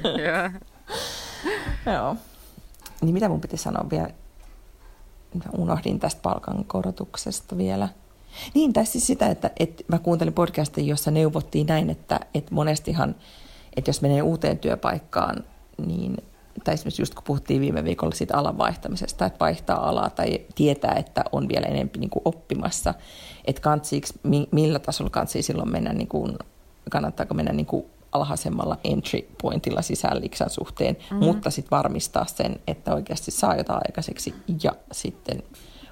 Joo. Niin mitä mun piti sanoa vielä? Unohdin tästä palkankorotuksesta vielä. Niin, tässä siis sitä, että, että mä kuuntelin podcastin, jossa neuvottiin näin, että, että monestihan, että jos menee uuteen työpaikkaan, niin tai esimerkiksi just kun puhuttiin viime viikolla siitä alan vaihtamisesta, että vaihtaa alaa tai tietää, että on vielä enemmän niin kuin oppimassa, että kantsiiksi, millä tasolla kantsii silloin mennä, niin kuin, kannattaako mennä niin kuin alhaisemmalla entry pointilla sisään liksan suhteen, mm-hmm. mutta sitten varmistaa sen, että oikeasti saa jotain aikaiseksi ja sitten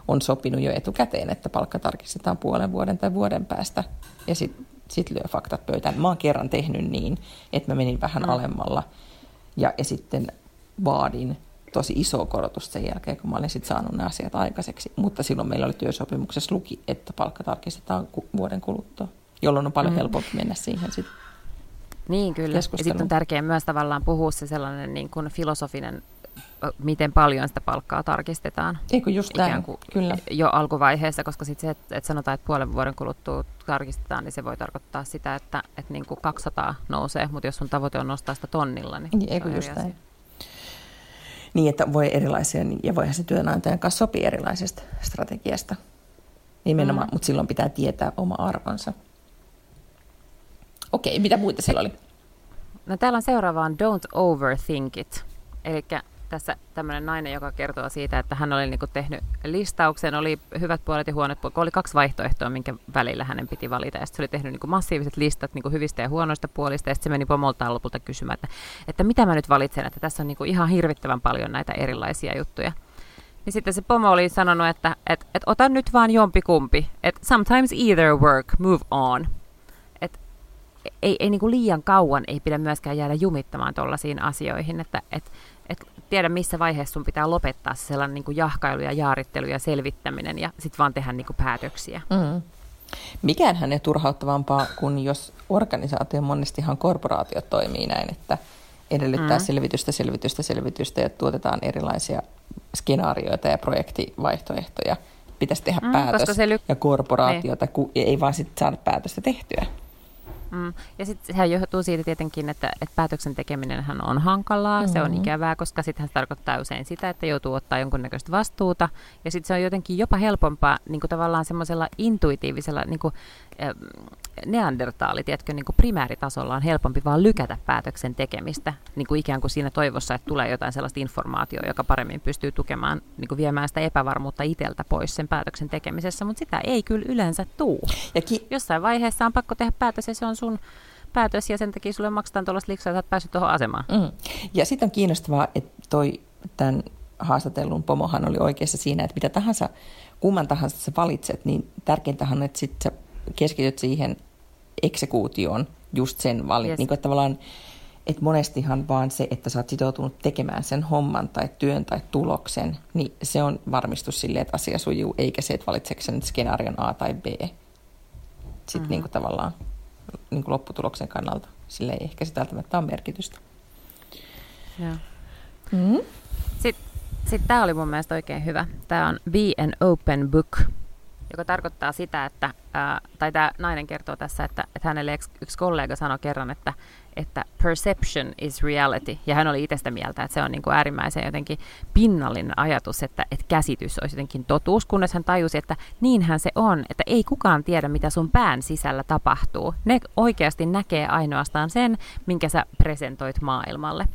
on sopinut jo etukäteen, että palkka tarkistetaan puolen vuoden tai vuoden päästä ja sitten sit lyö faktat pöytään. Mä oon kerran tehnyt niin, että mä menin vähän mm. alemmalla ja, ja sitten vaadin tosi iso korotus sen jälkeen, kun mä olin sitten saanut nämä asiat aikaiseksi. Mutta silloin meillä oli työsopimuksessa luki, että palkka tarkistetaan vuoden kuluttua, jolloin on paljon mm. helpompi mennä siihen sitten Niin kyllä. Ja sitten on tärkeää myös tavallaan puhua se sellainen niin kuin filosofinen, miten paljon sitä palkkaa tarkistetaan. Eikö just näin, kyllä. Jo alkuvaiheessa, koska sitten se, että, että sanotaan, että puolen vuoden kuluttua tarkistetaan, niin se voi tarkoittaa sitä, että, että niin kuin 200 nousee, mutta jos sun tavoite on nostaa sitä tonnilla, niin, niin Eikö just näin. Asia niin, että voi erilaisia, niin- ja voihan se työnantajan kanssa sopia erilaisesta strategiasta. Nimenomaan, mm. mutta silloin pitää tietää oma arvonsa. Okei, mitä muita siellä oli? No täällä on seuraavaan Don't Overthink It. Eli tässä tämmöinen nainen, joka kertoo siitä, että hän oli niinku tehnyt listauksen, oli hyvät puolet ja huonot puolet, oli kaksi vaihtoehtoa, minkä välillä hänen piti valita. Ja se oli tehnyt niinku massiiviset listat niinku hyvistä ja huonoista puolista, ja sitten se meni pomoltaan lopulta kysymään, että, että mitä mä nyt valitsen, että tässä on niinku ihan hirvittävän paljon näitä erilaisia juttuja. Niin sitten se pomo oli sanonut, että et, et ota nyt vaan jompikumpi, että sometimes either work, move on. Ei, ei niinku liian kauan ei pidä myöskään jäädä jumittamaan tuollaisiin asioihin, että et, et tiedä missä vaiheessa sun pitää lopettaa se sellainen niin kuin jahkailu ja jaarittelu ja selvittäminen ja sitten vaan tehdä niin kuin päätöksiä. Mm. Mikään hän ei turhauttavampaa kuin jos organisaatio, monestihan korporaatiot toimii näin, että edellyttää mm. selvitystä, selvitystä, selvitystä ja tuotetaan erilaisia skenaarioita ja projektivaihtoehtoja. Pitäisi tehdä mm, päätös se lyk- ja korporaatiota, niin. kun ei vaan sitten saada päätöstä tehtyä. Mm. Ja sitten sehän johtuu siitä tietenkin, että, että päätöksen tekeminen on hankalaa, mm-hmm. se on mm-hmm. ikävää, koska sitten se tarkoittaa usein sitä, että joutuu ottaa jonkunnäköistä vastuuta. Ja sitten se on jotenkin jopa helpompaa niin kuin tavallaan semmoisella intuitiivisella, niin kuin, neandertaali, tiedätkö, niin kuin primääritasolla on helpompi vaan lykätä päätöksen tekemistä, niin kuin ikään kuin siinä toivossa, että tulee jotain sellaista informaatiota, joka paremmin pystyy tukemaan, niin kuin viemään sitä epävarmuutta itseltä pois sen päätöksen tekemisessä, mutta sitä ei kyllä yleensä tuu. Ja ki- Jossain vaiheessa on pakko tehdä päätös ja se on sun päätös ja sen takia sulle maksetaan tuollaista liksaa, että olet päässyt tuohon asemaan. Mm. Ja sitten on kiinnostavaa, että toi tämän haastatellun pomohan oli oikeassa siinä, että mitä tahansa, kumman tahansa sä valitset, niin tärkeintähän on, että sit sä keskityt siihen eksekuutioon just sen valin. Yes. Niin kuin, että tavallaan, että monestihan vaan se, että sä oot sitoutunut tekemään sen homman tai työn tai tuloksen, niin se on varmistus sille, että asia sujuu, eikä se, että valitseeko sen skenaarion A tai B. Sitten mm-hmm. niin kuin tavallaan niin kuin lopputuloksen kannalta sille ei ehkä sitä välttämättä ole merkitystä. Joo. Mm-hmm. Sitten sit tämä oli mun mielestä oikein hyvä. Tämä on Be an Open Book joka tarkoittaa sitä, että, ää, tai tämä nainen kertoo tässä, että, että hänelle yksi kollega sanoi kerran, että, että perception is reality, ja hän oli itse sitä mieltä, että se on niin kuin äärimmäisen jotenkin pinnallinen ajatus, että, että käsitys olisi jotenkin totuus, kunnes hän tajusi, että niinhän se on, että ei kukaan tiedä, mitä sun pään sisällä tapahtuu. Ne oikeasti näkee ainoastaan sen, minkä sä presentoit maailmalle.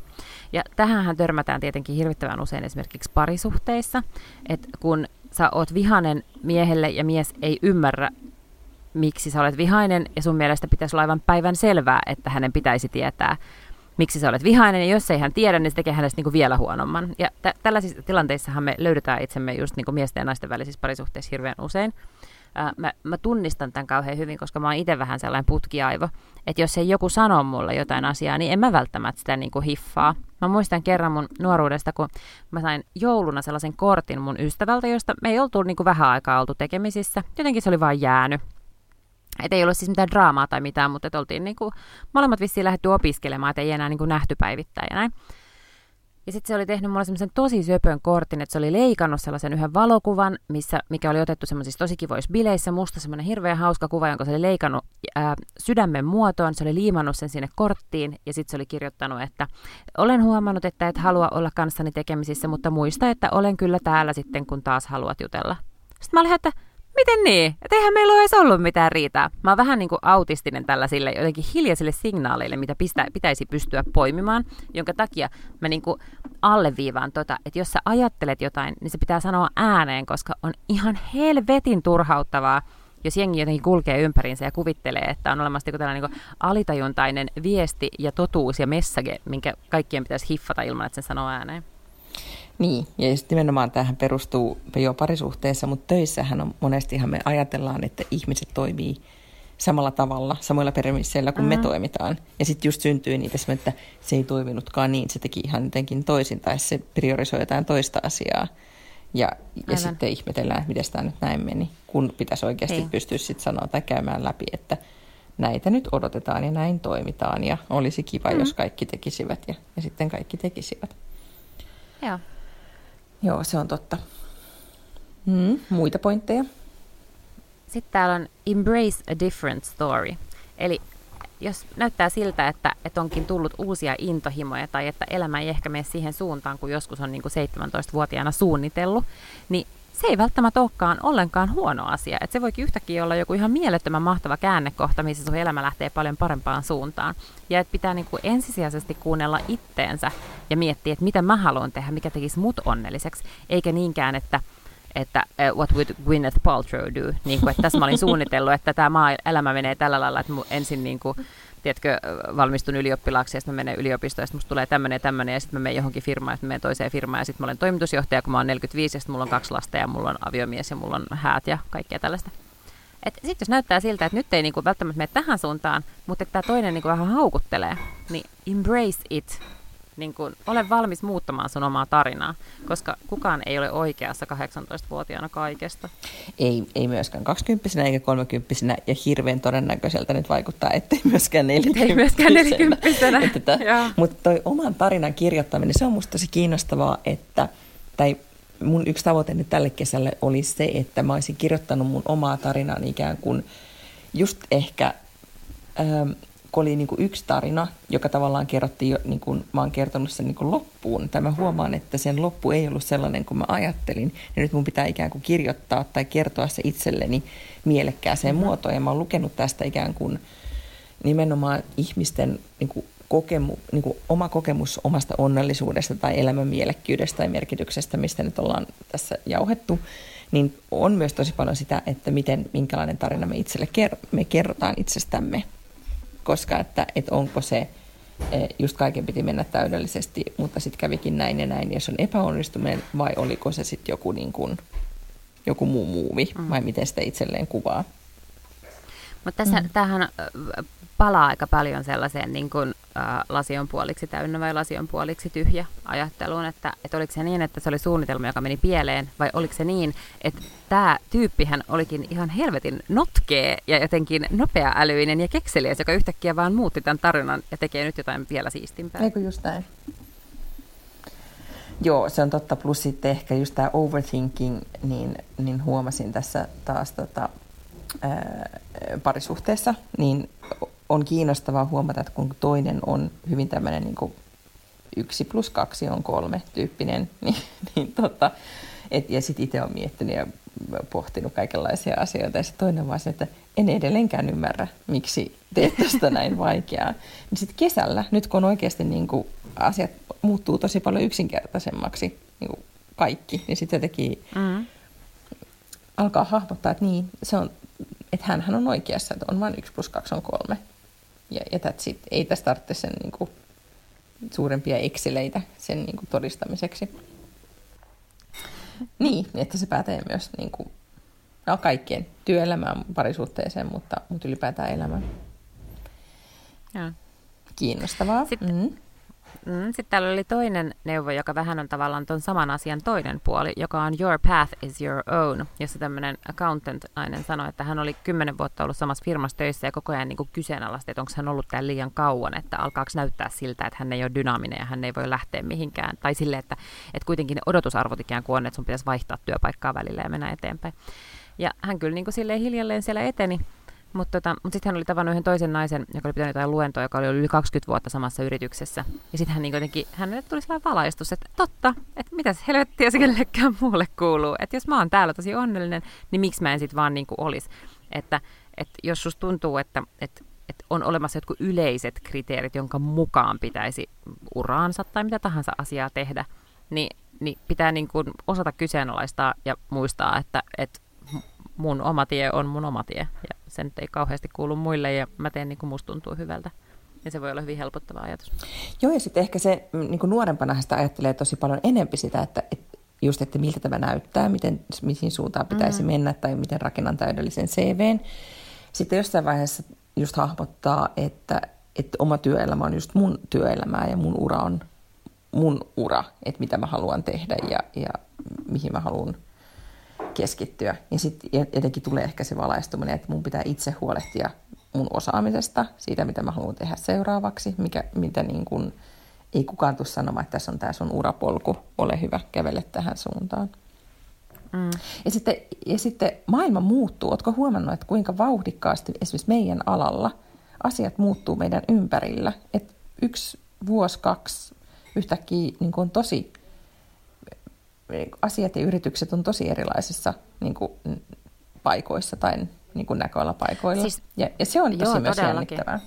Ja tähän törmätään tietenkin hirvittävän usein esimerkiksi parisuhteissa, että kun sä oot vihanen miehelle ja mies ei ymmärrä, miksi sä olet vihainen, ja sun mielestä pitäisi olla aivan päivän selvää, että hänen pitäisi tietää, miksi sä olet vihainen, ja jos ei hän tiedä, niin se tekee hänestä niin kuin vielä huonomman. Ja tä- tällaisissa tilanteissahan me löydetään itsemme just niin kuin miesten ja naisten välisissä parisuhteissa hirveän usein. Mä, mä tunnistan tämän kauhean hyvin, koska mä oon itse vähän sellainen putkiaivo, että jos ei joku sano mulle jotain asiaa, niin en mä välttämättä sitä kuin hiffaa. Mä muistan kerran mun nuoruudesta, kun mä sain jouluna sellaisen kortin mun ystävältä, josta me ei oltu kuin vähän aikaa oltu tekemisissä. Jotenkin se oli vain jäänyt. Et ei ollut siis mitään draamaa tai mitään, mutta et oltiin niin kuin, molemmat vissiin lähdetty opiskelemaan, että ei enää niin kuin nähty päivittäin ja näin. Ja sitten se oli tehnyt mulle semmoisen tosi söpön kortin, että se oli leikannut sellaisen yhden valokuvan, missä, mikä oli otettu semmoisissa tosi kivoissa bileissä. Musta semmoinen hirveän hauska kuva, jonka se oli leikannut ää, sydämen muotoon. Se oli liimannut sen sinne korttiin ja sitten se oli kirjoittanut, että olen huomannut, että et halua olla kanssani tekemisissä, mutta muista, että olen kyllä täällä sitten, kun taas haluat jutella. Sitten mä olin, että miten niin? Että eihän meillä ole edes ollut mitään riitaa. Mä oon vähän niin kuin autistinen tällaisille jotenkin hiljaisille signaaleille, mitä pistä, pitäisi pystyä poimimaan, jonka takia mä niin kuin alleviivaan tota, että jos sä ajattelet jotain, niin se pitää sanoa ääneen, koska on ihan helvetin turhauttavaa, jos jengi jotenkin kulkee ympäriinsä ja kuvittelee, että on olemassa tällainen niin alitajuntainen viesti ja totuus ja message, minkä kaikkien pitäisi hiffata ilman, että sen sanoo ääneen. Niin, ja sitten nimenomaan tähän perustuu jo parisuhteessa, mutta töissähän on monestihan me ajatellaan, että ihmiset toimii samalla tavalla, samoilla premisseillä kuin mm-hmm. me toimitaan. Ja sitten just syntyy niitä että se ei toiminutkaan niin, se teki ihan jotenkin toisin, tai se priorisoi jotain toista asiaa. Ja, ja sitten ihmetellään, että miten tämä nyt näin meni, kun pitäisi oikeasti ei. pystyä sitten sanoa tai käymään läpi, että näitä nyt odotetaan ja näin toimitaan. Ja olisi kiva, mm-hmm. jos kaikki tekisivät ja, ja sitten kaikki tekisivät. Joo. Joo, se on totta. Mm, muita pointteja? Sitten täällä on Embrace a Different Story. Eli jos näyttää siltä, että, että onkin tullut uusia intohimoja tai että elämä ei ehkä mene siihen suuntaan, kun joskus on niin kuin 17-vuotiaana suunnitellut, niin se ei välttämättä olekaan ollenkaan huono asia. Et se voikin yhtäkkiä olla joku ihan mielettömän mahtava käännekohta, missä sun elämä lähtee paljon parempaan suuntaan. Ja että pitää niinku ensisijaisesti kuunnella itteensä ja miettiä, että mitä mä haluan tehdä, mikä tekisi mut onnelliseksi. Eikä niinkään, että että uh, what would Gwyneth Paltrow do? Niin kuin, että tässä mä olin suunnitellut, että tämä elämä menee tällä lailla, että ensin niin kuin, tiedätkö, valmistun ylioppilaaksi ja sitten mä menen yliopistoon ja sitten musta tulee tämmöinen ja tämmöinen ja sitten mä menen johonkin firmaan ja sitten menen toiseen firmaan ja sitten mä olen toimitusjohtaja, kun mä oon 45 ja sitten mulla on kaksi lasta ja mulla on aviomies ja mulla on häät ja kaikkea tällaista. Sitten jos näyttää siltä, että nyt ei niinku välttämättä mene tähän suuntaan, mutta että tämä toinen niinku vähän haukuttelee, niin embrace it niin kuin, ole valmis muuttamaan sun omaa tarinaa, koska kukaan ei ole oikeassa 18-vuotiaana kaikesta. Ei, ei myöskään 20 eikä 30 ja hirveän todennäköiseltä nyt vaikuttaa, ettei myöskään 40 Ei myöskään 40 Mutta toi oman tarinan kirjoittaminen, se on musta tosi kiinnostavaa, että, tai mun yksi tavoite nyt tälle kesälle oli se, että mä olisin kirjoittanut mun omaa tarinaa ikään kuin just ehkä ähm, kun oli niin kuin yksi tarina, joka tavallaan kerrottiin jo, niin kuin mä oon kertonut sen niin kuin loppuun, tai mä huomaan, että sen loppu ei ollut sellainen kuin mä ajattelin, ja nyt mun pitää ikään kuin kirjoittaa tai kertoa se itselleni mielekkääseen mm-hmm. muotoon, ja mä oon lukenut tästä ikään kuin nimenomaan ihmisten niin kuin kokemu, niin kuin oma kokemus omasta onnellisuudesta tai elämän mielekkyydestä tai merkityksestä, mistä nyt ollaan tässä jauhettu, niin on myös tosi paljon sitä, että miten, minkälainen tarina me itselle ker- me kerrotaan itsestämme koska että, että onko se, eh, just kaiken piti mennä täydellisesti, mutta sitten kävikin näin ja näin, ja se on epäonnistuminen, vai oliko se sitten joku, niin kuin, joku muu muuvi, mm. vai miten sitä itselleen kuvaa. Mutta tässä, mm. tämähän palaa aika paljon sellaiseen niin kuin, äh, lasi on puoliksi täynnä vai lasi on puoliksi tyhjä ajatteluun, että, että oliko se niin, että se oli suunnitelma, joka meni pieleen, vai oliko se niin, että tämä tyyppihän olikin ihan helvetin notkee ja jotenkin nopea-älyinen ja kekseliäs, joka yhtäkkiä vaan muutti tämän tarinan ja tekee nyt jotain vielä siistimpää. Eikö just näin? Joo, se on totta. Plus sitten ehkä just tämä overthinking, niin, niin huomasin tässä taas tota, parisuhteessa, niin on kiinnostavaa huomata, että kun toinen on hyvin tämmöinen niin yksi plus kaksi on kolme tyyppinen, niin, niin tota, et, ja sitten itse olen miettinyt ja pohtinut kaikenlaisia asioita. Ja se toinen vaan se, että en edelleenkään ymmärrä, miksi teet tästä näin vaikeaa. Niin sitten kesällä, nyt kun oikeasti niin kuin asiat muuttuu tosi paljon yksinkertaisemmaksi, niin kuin kaikki, niin sitten jotenkin mm. alkaa hahmottaa, että niin, se on, että hänhän on oikeassa, että on vain yksi plus kaksi on kolme. Ja, ja that's it. Ei tästä tarvitse sen niin kuin, suurempia ekseleitä sen niin kuin, todistamiseksi. Niin, että se pätee myös niin kuin, no, kaikkien työelämään, parisuhteeseen, mutta, mutta ylipäätään elämään. Ja. Kiinnostavaa. Sitten, mm. Mm, sitten täällä oli toinen neuvo, joka vähän on tavallaan tuon saman asian toinen puoli, joka on Your path is your own, jossa tämmöinen accountant-nainen sanoi, että hän oli kymmenen vuotta ollut samassa firmassa töissä ja koko ajan niin kyseenalaisesti, että onko hän ollut täällä liian kauan, että alkaako näyttää siltä, että hän ei ole dynaaminen ja hän ei voi lähteä mihinkään. Tai sille, että, että kuitenkin ne odotusarvot ikään kuin on, että sun pitäisi vaihtaa työpaikkaa välillä ja mennä eteenpäin. Ja hän kyllä niin kuin silleen hiljalleen siellä eteni, mutta tota, mut sitten hän oli tavannut yhden toisen naisen, joka oli pitänyt jotain luentoa, joka oli ollut yli 20 vuotta samassa yrityksessä. Ja sitten hän niin jotenkin, hänelle tuli sellainen valaistus, että totta, että mitäs helvettiä se kellekään muulle kuuluu. Että jos mä oon täällä tosi onnellinen, niin miksi mä en sitten vaan niin kuin olisi. Että, että jos susta tuntuu, että, että että on olemassa jotkut yleiset kriteerit, jonka mukaan pitäisi uraansa tai mitä tahansa asiaa tehdä, niin, niin pitää niin kuin osata kyseenalaistaa ja muistaa, että, että mun oma tie on mun oma tie. Ja se nyt ei kauheasti kuulu muille ja mä teen niin kuin musta tuntuu hyvältä. Ja se voi olla hyvin helpottava ajatus. Joo, ja sitten ehkä se mm, niin kuin nuorempana sitä ajattelee tosi paljon enempi sitä, että, että just, että miltä tämä näyttää, miten, mihin suuntaan pitäisi mm-hmm. mennä tai miten rakennan täydellisen CVn. Sitten jossain vaiheessa just hahmottaa, että, että oma työelämä on just mun työelämää ja mun ura on mun ura, että mitä mä haluan tehdä ja, ja mihin mä haluan keskittyä. Ja sitten jotenkin tulee ehkä se valaistuminen, että mun pitää itse huolehtia mun osaamisesta, siitä mitä mä haluan tehdä seuraavaksi, mikä, mitä niin kun, ei kukaan tule sanomaan, että tässä on tämä sun urapolku, ole hyvä, kävele tähän suuntaan. Mm. Ja, sitten, ja sitten maailma muuttuu. Oletko huomannut, että kuinka vauhdikkaasti esimerkiksi meidän alalla asiat muuttuu meidän ympärillä? Et yksi vuosi, kaksi yhtäkkiä niin on tosi asiat ja yritykset on tosi erilaisissa niin kuin, paikoissa tai niin kuin näköalapaikoilla. Siis, ja, ja se on tosi joo, myös jännittävää.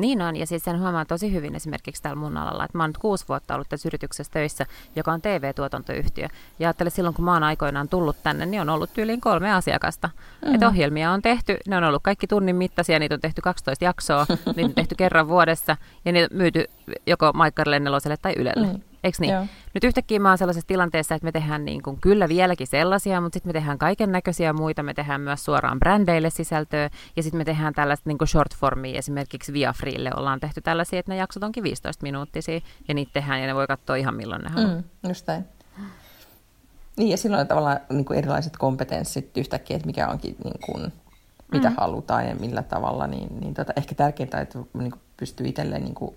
Niin on, ja siis sen huomaa tosi hyvin esimerkiksi täällä mun alalla, että mä oon nyt kuusi vuotta ollut tässä yrityksessä töissä, joka on TV-tuotantoyhtiö. Ja ajattelen silloin, kun mä oon aikoinaan tullut tänne, niin on ollut tyyliin kolme asiakasta. Mm. Että ohjelmia on tehty, ne on ollut kaikki tunnin mittaisia, niitä on tehty 12 jaksoa, niitä on tehty kerran vuodessa, ja niitä on myyty joko Maikkarille, Neloselle tai Ylelle. Mm. Eikö niin? Joo. Nyt yhtäkkiä mä oon sellaisessa tilanteessa, että me tehdään niin kuin, kyllä vieläkin sellaisia, mutta sitten me tehdään kaiken näköisiä muita. Me tehdään myös suoraan brändeille sisältöä ja sitten me tehdään tällaista niin kuin short formia. Esimerkiksi Via Freelle ollaan tehty tällaisia, että ne jaksot onkin 15 minuuttisia ja niitä tehdään ja ne voi katsoa ihan milloin ne haluaa. Mm, just näin. Niin ja silloin on tavallaan niin kuin erilaiset kompetenssit yhtäkkiä, että mikä onkin niin kuin, mitä mm. halutaan ja millä tavalla, niin, niin tota, ehkä tärkeintä, että niin kuin pystyy itselleen niin kuin,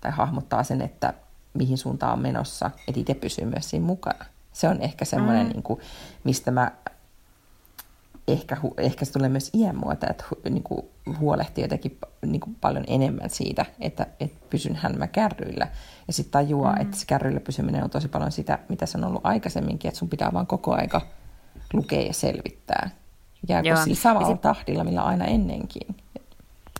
tai hahmottaa sen, että mihin suuntaan on menossa, että itse pysyy myös siinä mukana. Se on ehkä semmoinen, mm. niin kuin, mistä mä ehkä, ehkä se tulee myös iän muuta, että niin kuin, huolehtii jotenkin niin kuin, paljon enemmän siitä, että, että pysynhän mä kärryillä. Ja sitten tajuaa, mm. että se kärryillä pysyminen on tosi paljon sitä, mitä se on ollut aikaisemminkin, että sun pitää vaan koko aika lukea ja selvittää. Jääkö sillä samalla sit... tahdilla, millä aina ennenkin.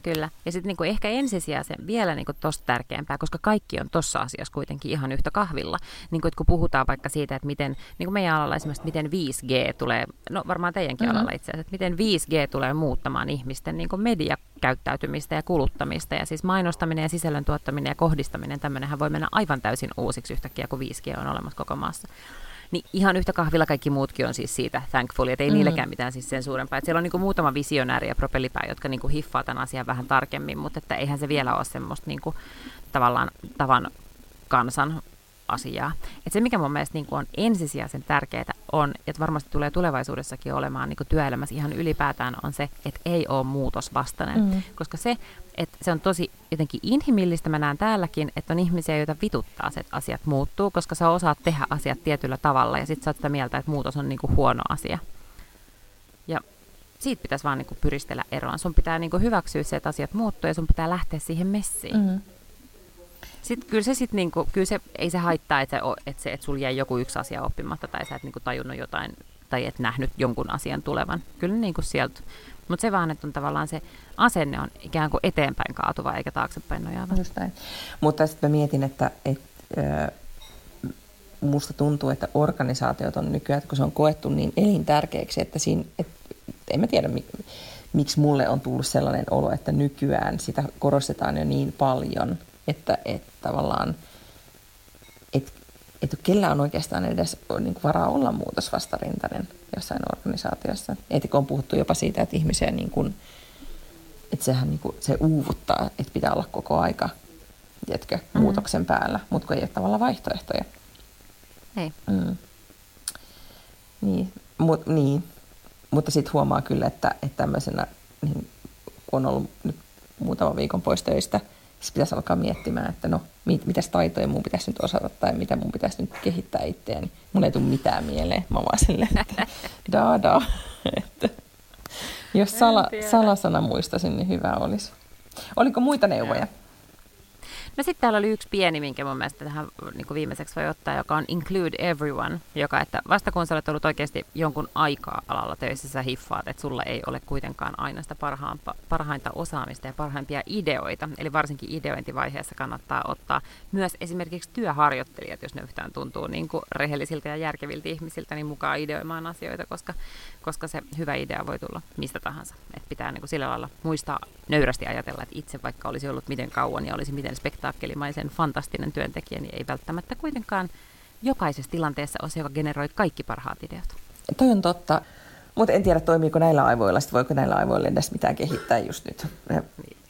Kyllä. Ja sitten niinku ehkä ensisijaisen vielä niinku tosta tärkeämpää, koska kaikki on tuossa asiassa kuitenkin ihan yhtä kahvilla. Niinku, kun puhutaan vaikka siitä, että miten, niin meidän alalla esimerkiksi, miten 5G tulee, no varmaan teidänkin mm-hmm. alalla itse asiassa, että miten 5G tulee muuttamaan ihmisten niinku mediakäyttäytymistä ja kuluttamista. Ja siis mainostaminen ja sisällön tuottaminen ja kohdistaminen, tämmöinenhän voi mennä aivan täysin uusiksi yhtäkkiä, kun 5G on olemassa koko maassa. Niin ihan yhtä kahvilla kaikki muutkin on siis siitä thankfully, että ei mm. niilläkään mitään siis sen suurempaa. Että siellä on niin kuin muutama visionääri ja propellipää, jotka niin kuin hiffaa tämän asian vähän tarkemmin, mutta että eihän se vielä ole semmoista niin kuin, tavallaan tavan kansan asiaa. Et se, mikä mun mielestä niin on ensisijaisen tärkeää on, että varmasti tulee tulevaisuudessakin olemaan niin työelämässä ihan ylipäätään, on se, että ei ole muutosvastainen. Mm. Koska se, että se on tosi jotenkin inhimillistä, mä näen täälläkin, että on ihmisiä, joita vituttaa se, että asiat muuttuu, koska sä osaat tehdä asiat tietyllä tavalla ja sit sä oot sitä mieltä, että muutos on niinku huono asia. Ja siitä pitäisi vaan niinku pyristellä eroon. Sun pitää niinku hyväksyä se, että asiat muuttuu ja sun pitää lähteä siihen messiin. Mm-hmm. Sitten kyllä se, sit niinku, kyllä se ei se haittaa, että, se, että, se, että sulla jäi joku yksi asia oppimatta tai sä et niinku tajunnut jotain tai et nähnyt jonkun asian tulevan. Kyllä niinku sieltä mutta se vaan, että on tavallaan se asenne on ikään kuin eteenpäin kaatuva eikä taaksepäin nojaava. Just näin. Mutta sitten mä mietin, että, että äh, musta tuntuu, että organisaatiot on nykyään, kun se on koettu niin elintärkeäksi, että siinä, että en mä tiedä, miksi mulle on tullut sellainen olo, että nykyään sitä korostetaan jo niin paljon, että, että tavallaan, että, kellä on oikeastaan edes niin kuin varaa olla muutosvastarintainen jossain organisaatiossa. Etikö on puhuttu jopa siitä, että ihmisiä niin kuin, että sehän niin kuin, se uuvuttaa, että pitää olla koko aika tiedätkö, mm-hmm. muutoksen päällä, mutta kun ei ole tavallaan vaihtoehtoja. Ei. Mm. Niin, mu, niin. mutta sitten huomaa kyllä, että, että tämmöisenä, niin, kun on ollut nyt muutaman viikon pois töistä, sitten pitäisi alkaa miettimään, että no, mit, mitäs taitoja mun pitäisi nyt osata tai mitä mun pitäisi nyt kehittää itseäni. Mun ei tule mitään mieleen. Mä vaan silleen, että da da. Että, jos sala, salasana muistasin, niin hyvä olisi. Oliko muita neuvoja? No sitten täällä oli yksi pieni, minkä mun mielestä tähän niin kuin viimeiseksi voi ottaa, joka on Include Everyone, joka, että vasta kun sä olet ollut oikeasti jonkun aikaa alalla töissä, sä hiffaat, että sulla ei ole kuitenkaan aina sitä parhainta osaamista ja parhaimpia ideoita. Eli varsinkin ideointivaiheessa kannattaa ottaa myös esimerkiksi työharjoittelijat, jos ne yhtään tuntuu niin kuin rehellisiltä ja järkeviltä ihmisiltä, niin mukaan ideoimaan asioita, koska, koska se hyvä idea voi tulla mistä tahansa. Et pitää niin kuin sillä lailla muistaa nöyrästi ajatella, että itse vaikka olisi ollut miten kauan ja olisi miten spektaakeli spektakkelimaisen fantastinen työntekijä, niin ei välttämättä kuitenkaan jokaisessa tilanteessa ole se, joka generoi kaikki parhaat ideat. Toi on totta. Mutta en tiedä, toimiiko näillä aivoilla, sitten voiko näillä aivoilla edes mitään kehittää just nyt.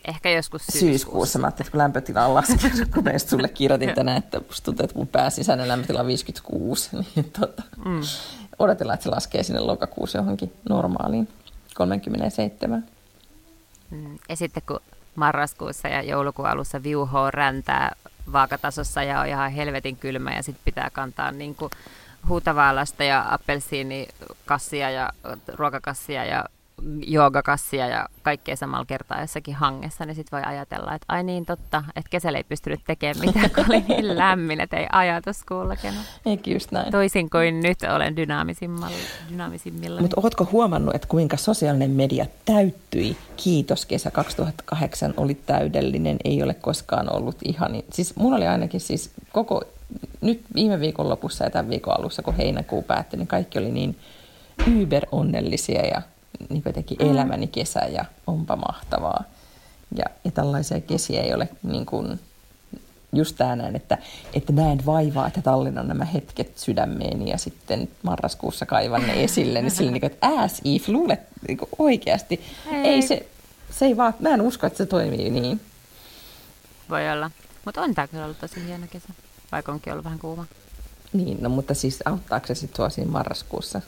Ehkä joskus syyskuussa. Syyskuussa. Mä ajattelin, että kun lämpötila on laskenut, kun meistä sulle kirjoitin tänään, että musta tuntuu, että mun pääsisäinen lämpötila on 56, niin tota, mm. odotellaan, että se laskee sinne lokakuussa johonkin normaaliin 37. Mm. Ja sitten kun marraskuussa ja joulukuun alussa viuhoo räntää vaakatasossa ja on ihan helvetin kylmä ja sitten pitää kantaa niin kuin huutavaalasta ja appelsiinikassia ja ruokakassia ja joogakassia ja kaikkea samalla kertaa jossakin hangessa, niin sitten voi ajatella, että ai niin totta, että kesällä ei pystynyt tekemään mitään, kun oli niin lämmin, että ei ajatus kulkenut. Eikä just näin. Toisin kuin nyt olen dynaamisimmilla. Mutta ootko huomannut, että kuinka sosiaalinen media täyttyi? Kiitos, kesä 2008 oli täydellinen, ei ole koskaan ollut ihan. Siis mulla oli ainakin siis koko, nyt viime viikon lopussa ja tämän viikon alussa, kun heinäkuu päättyi, niin kaikki oli niin yber onnellisia ja niin jotenkin mm. elämäni kesä ja onpa mahtavaa. Ja, ja tällaisia kesiä ei ole niin kuin, just tämä näin, että, että näen vaivaa, että tallennan nämä hetket sydämeeni ja sitten marraskuussa kaivan ne esille, niin sille niin kuin, että as if, luulet niin kuin oikeasti. Ei. ei se, se ei vaan, mä en usko, että se toimii niin. Voi olla. Mutta on tämä kyllä ollut tosi hieno kesä, vaikka onkin ollut vähän kuuma. Niin, no mutta siis auttaako se sitten sua siinä marraskuussa?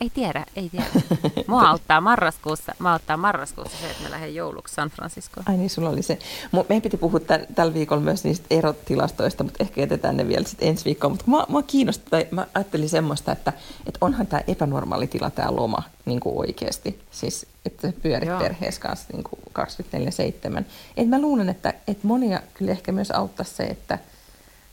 Ei tiedä, ei tiedä. Mua auttaa marraskuussa, mä auttaa marraskuussa se, että mä lähden jouluksi San Franciscoon. Ai niin, sulla oli se. Meidän piti puhua tämän, tällä viikolla myös niistä erotilastoista, mutta ehkä jätetään ne vielä sitten ensi viikkoon. Mutta mä, mä kiinnostaa, tai mä ajattelin semmoista, että, että onhan tämä epänormaali tila, tämä loma niin kuin oikeasti. Siis, että pyörit Joo. perheessä kanssa niin kuin 24-7. Et mä luulen, että, että monia kyllä ehkä myös auttaa se, että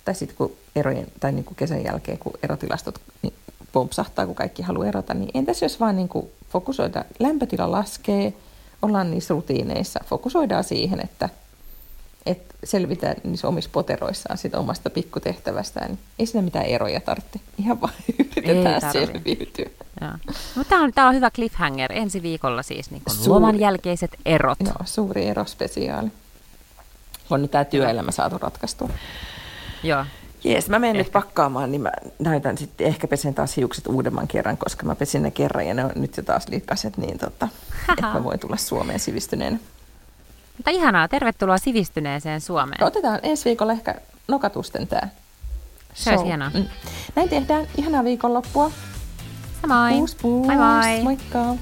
tai sitten kun erojen, tai niin kuin kesän jälkeen, kun erotilastot niin pompsahtaa, kun kaikki haluaa erota, niin entäs jos vaan niin kuin fokusoida, lämpötila laskee, ollaan niissä rutiineissa, fokusoidaan siihen, että, että selvitään niissä omissa poteroissaan siitä omasta pikkutehtävästään, niin ei siinä mitään eroja tarvitse. Ihan vaan yritetään selviytyä. Mutta tämä on, tämä on hyvä cliffhanger. Ensi viikolla siis niin loman jälkeiset erot. Joo, suuri erospesiaali. On nyt tämä työelämä saatu ratkaistua. Joo, Jees, mä menen nyt pakkaamaan, niin mä näytän sitten, ehkä pesen taas hiukset uudemman kerran, koska mä pesin ne kerran ja ne on nyt jo taas likaset, niin tota, että mä voin tulla Suomeen sivistyneen. Mutta ihanaa, tervetuloa sivistyneeseen Suomeen. Otetaan ensi viikolla ehkä nokatusten tää. Se olisi hienoa. Mm. Näin tehdään. Ihanaa viikonloppua. Samoin. Puus, puus. Bye bye. Moikka.